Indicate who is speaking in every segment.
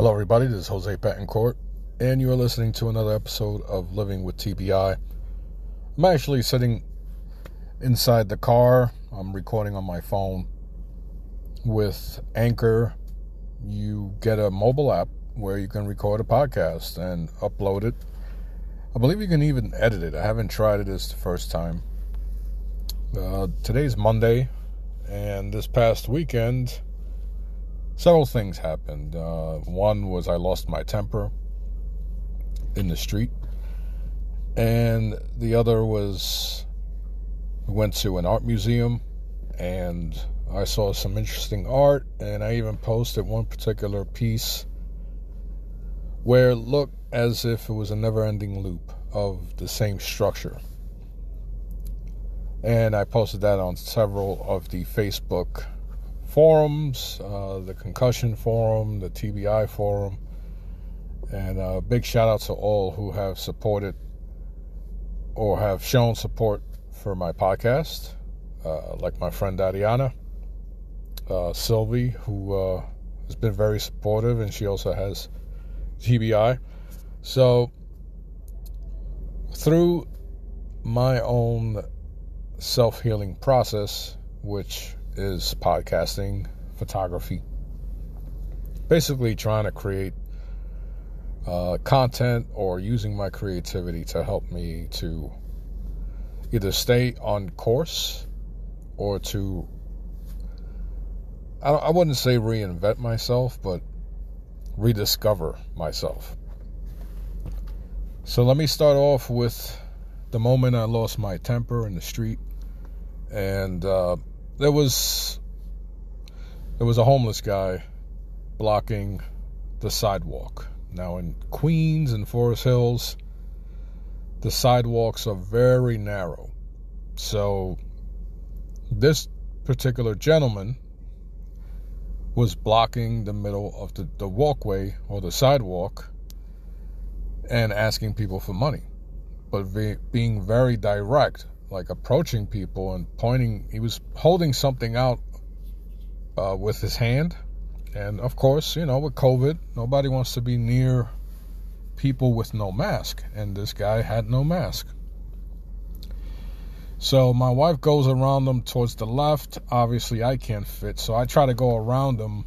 Speaker 1: Hello, everybody. This is Jose Betancourt, and you are listening to another episode of Living with TBI. I'm actually sitting inside the car. I'm recording on my phone with Anchor. You get a mobile app where you can record a podcast and upload it. I believe you can even edit it. I haven't tried it. It's the first time. Uh, today's Monday, and this past weekend several things happened. Uh, one was I lost my temper in the street, and the other was we went to an art museum and I saw some interesting art, and I even posted one particular piece where it looked as if it was a never ending loop of the same structure. And I posted that on several of the Facebook forums, uh, the Concussion Forum, the TBI Forum, and a uh, big shout out to all who have supported or have shown support for my podcast, uh, like my friend Adiana, uh, Sylvie, who uh, has been very supportive, and she also has TBI. So, through my own self healing process, which is podcasting, photography. Basically, trying to create uh, content or using my creativity to help me to either stay on course or to, I, I wouldn't say reinvent myself, but rediscover myself. So let me start off with the moment I lost my temper in the street. And uh, there was there was a homeless guy blocking the sidewalk. Now in Queens and Forest Hills, the sidewalks are very narrow. So this particular gentleman was blocking the middle of the, the walkway or the sidewalk and asking people for money, but being very direct like approaching people and pointing. He was holding something out uh, with his hand, and of course, you know, with COVID, nobody wants to be near people with no mask, and this guy had no mask. So my wife goes around them towards the left. Obviously, I can't fit, so I try to go around him.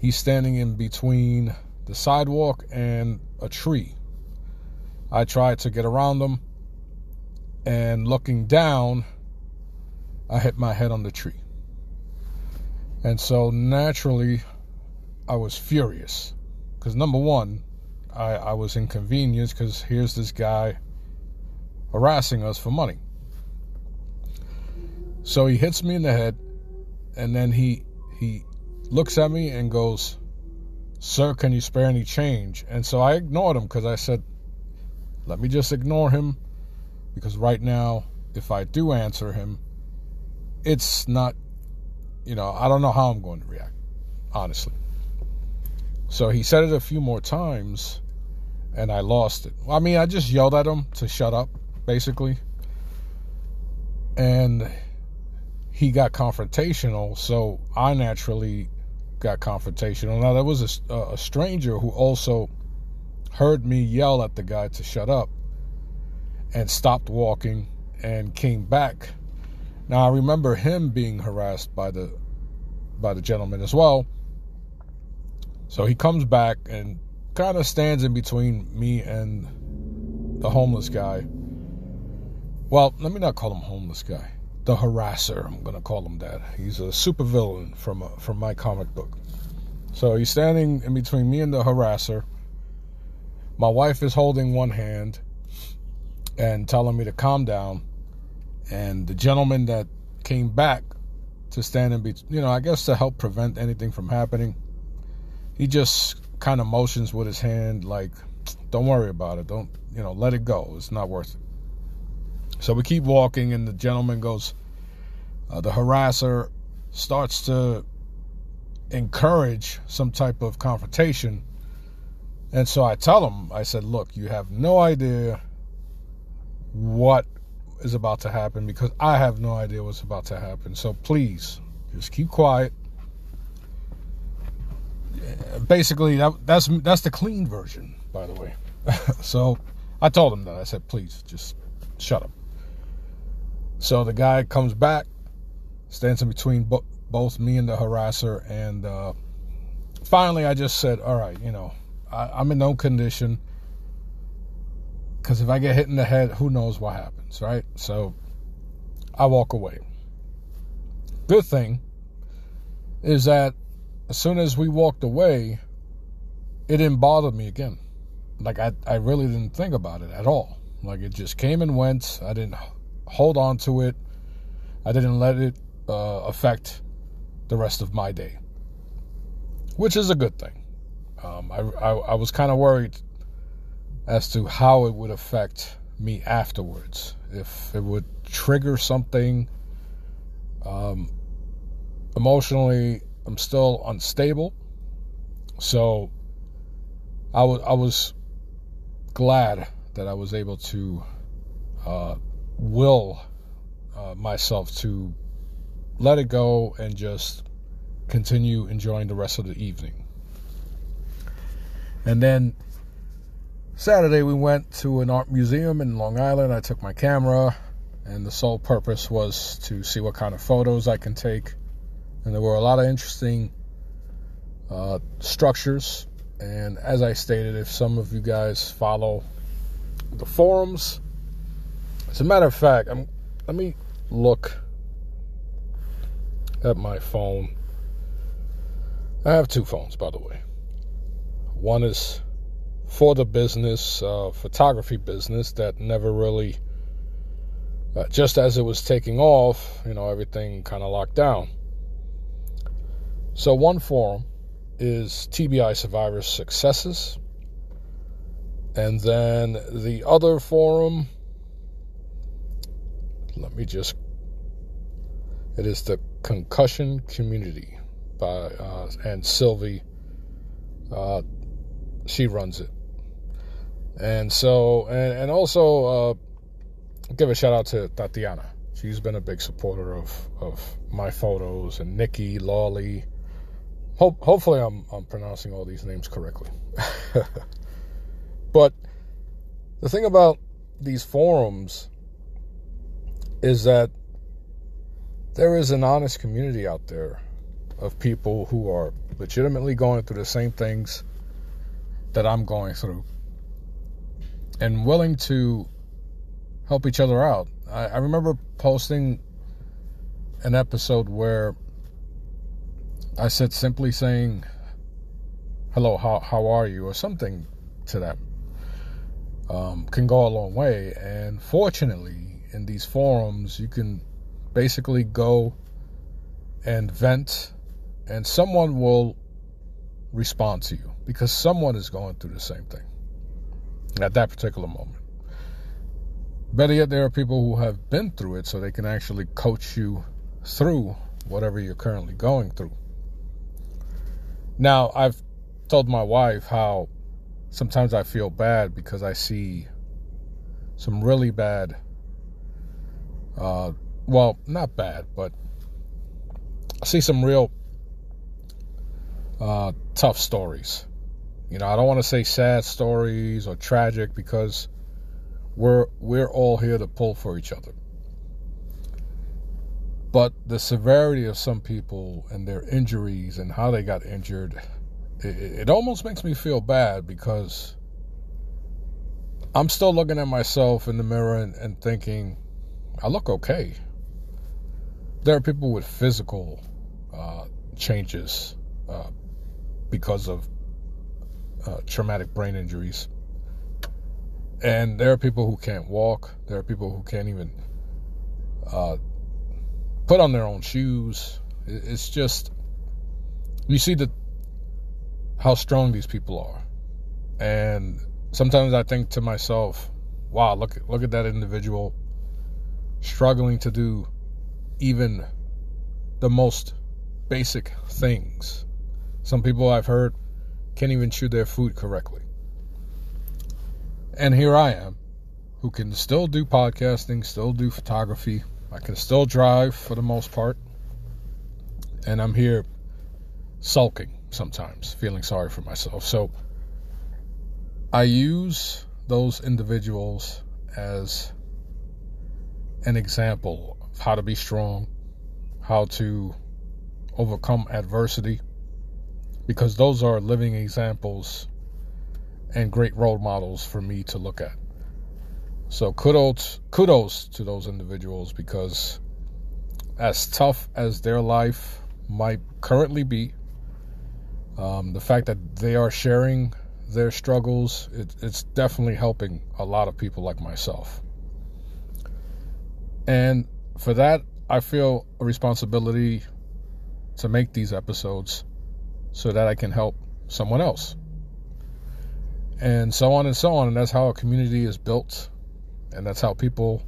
Speaker 1: He's standing in between the sidewalk and a tree. I try to get around him and looking down, I hit my head on the tree. And so naturally, I was furious. Because number one, I, I was inconvenienced because here's this guy harassing us for money. So he hits me in the head, and then he he looks at me and goes, "Sir, can you spare any change?" And so I ignored him because I said, "Let me just ignore him because right now, if I do answer him, it's not, you know, I don't know how I'm going to react, honestly. So he said it a few more times and I lost it. I mean, I just yelled at him to shut up, basically. And he got confrontational, so I naturally got confrontational. Now, there was a, a stranger who also heard me yell at the guy to shut up and stopped walking and came back. Now I remember him being harassed by the by the gentleman as well. So he comes back and kind of stands in between me and the homeless guy. Well, let me not call him homeless guy. The harasser, I'm gonna call him that. He's a supervillain from a, from my comic book. So he's standing in between me and the harasser. My wife is holding one hand and telling me to calm down. And the gentleman that came back to stand in between, you know, I guess to help prevent anything from happening, he just kind of motions with his hand like, don't worry about it. Don't, you know, let it go. It's not worth it. So we keep walking, and the gentleman goes, uh, the harasser starts to encourage some type of confrontation. And so I tell him, I said, look, you have no idea what is about to happen because I have no idea what's about to happen. So please, just keep quiet. basically, that, that's that's the clean version, by the way. so I told him that. I said, please, just shut up. So the guy comes back, stands in between bo- both me and the harasser, and uh, finally I just said, all right, you know, I, am in no condition because if I get hit in the head, who knows what happens, right? So I walk away. Good thing is that as soon as we walked away, it didn't bother me again. Like I, I really didn't think about it at all. Like it just came and went. I didn't hold on to it. I didn't let it uh, affect the rest of my day, which is a good thing. Um, I, I, I was kind of worried as to how it would affect me afterwards. If it would trigger something um, emotionally I'm still unstable. So I was was glad that I was able to uh, will uh, myself to let it go and just continue enjoying the rest of the evening. And then Saturday we went to an art museum in Long Island. I took my camera and the sole purpose was to see what kind of photos I can take and there were a lot of interesting uh, structures. And as I stated, if some of you guys follow the forums, as a matter of fact, I'm, let me look at my phone. I have two phones, by the way. One is for the business, uh, photography business, that never really, uh, just as it was taking off, you know, everything kind of locked down. So, one forum is TBI Survivors Successes. And then the other forum, let me just, it is the Concussion Community by, uh, and Sylvie, uh, she runs it. And so, and, and also, uh, give a shout out to Tatiana. She's been a big supporter of, of my photos and Nikki, Lawley, Hope, hopefully, I'm, I'm pronouncing all these names correctly. but the thing about these forums is that there is an honest community out there of people who are legitimately going through the same things that I'm going through and willing to help each other out. I, I remember posting an episode where I said simply saying, hello, how, how are you, or something to that um, can go a long way. And fortunately, in these forums, you can basically go and vent, and someone will respond to you because someone is going through the same thing at that particular moment. Better yet, there are people who have been through it so they can actually coach you through whatever you're currently going through. Now, I've told my wife how sometimes I feel bad because I see some really bad, uh, well, not bad, but I see some real uh, tough stories. You know, I don't want to say sad stories or tragic because we're we're all here to pull for each other. But the severity of some people and their injuries and how they got injured, it, it almost makes me feel bad because I'm still looking at myself in the mirror and, and thinking, I look okay. There are people with physical uh, changes uh, because of uh, traumatic brain injuries. And there are people who can't walk. There are people who can't even uh, put on their own shoes. It's just you see the how strong these people are, and sometimes I think to myself, "Wow, look look at that individual struggling to do even the most basic things." Some people I've heard can't even chew their food correctly. And here I am, who can still do podcasting, still do photography, I can still drive for the most part. And I'm here sulking. sometimes, feeling sorry for myself. So I use those individuals as an example of how to be strong, how to overcome adversity, because those are living examples and great role models for me to look at. So kudos kudos to those individuals because as tough as their life might currently be, um, the fact that they are sharing their struggles, it, it's definitely helping a lot of people like myself. And for that, I feel a responsibility to make these episodes so that I can help someone else. And so on and so on. And that's how a community is built. And that's how people,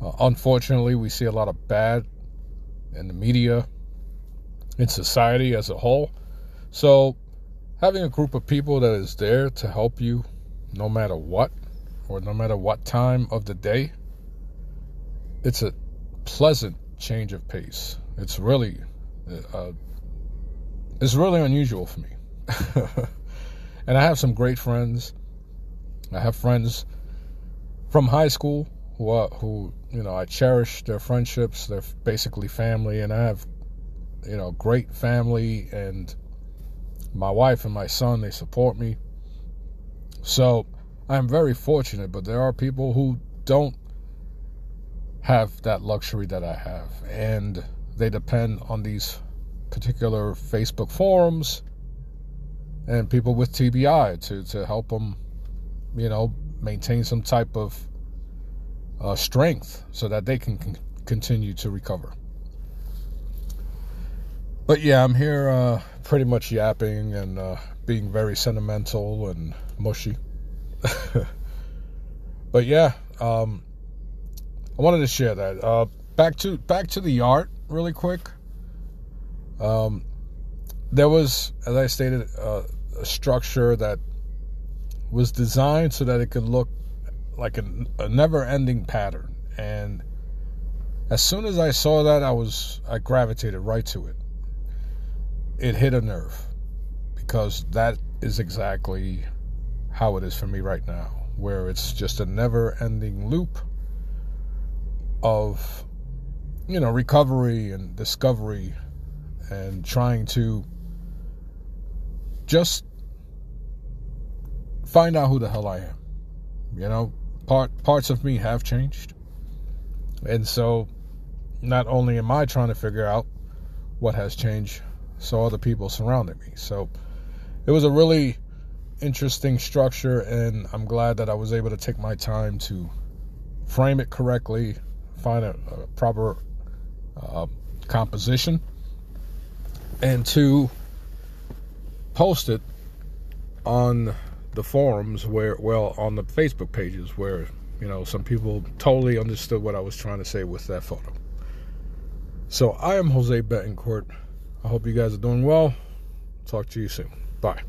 Speaker 1: uh, unfortunately, we see a lot of bad in the media, in society as a whole. So having a group of people that is there to help you no matter what or no matter what time of the day, it's a pleasant change of pace. It's really, uh, it's really unusual for me. and I have some great friends. I have friends from high school who, are, who you know, I cherish their friendships. They're basically family, and I have, you know, great family and my wife and my son, they support me. So I'm very fortunate, but there are people who don't have that luxury that I have. And they depend on these particular Facebook forums and people with TBI to, to help them, you know, maintain some type of uh, strength so that they can con- continue to recover. But yeah, I'm here uh, pretty much yapping and uh, being very sentimental and mushy. but yeah, um, I wanted to share that. Uh, back to back to the art, really quick. Um, there was, as I stated, uh, a structure that was designed so that it could look like a, a never-ending pattern, and as soon as I saw that, I was I gravitated right to it. It hit a nerve because that is exactly how it is for me right now, where it's just a never ending loop of, you know, recovery and discovery and trying to just find out who the hell I am. You know, part parts of me have changed. And so not only am I trying to figure out what has changed so other people surrounding me. So it was a really interesting structure, and I'm glad that I was able to take my time to frame it correctly, find a, a proper uh, composition, and to post it on the forums where, well, on the Facebook pages where, you know, some people totally understood what I was trying to say with that photo. So I am Jose Betancourt. I hope you guys are doing well. Talk to you soon. Bye.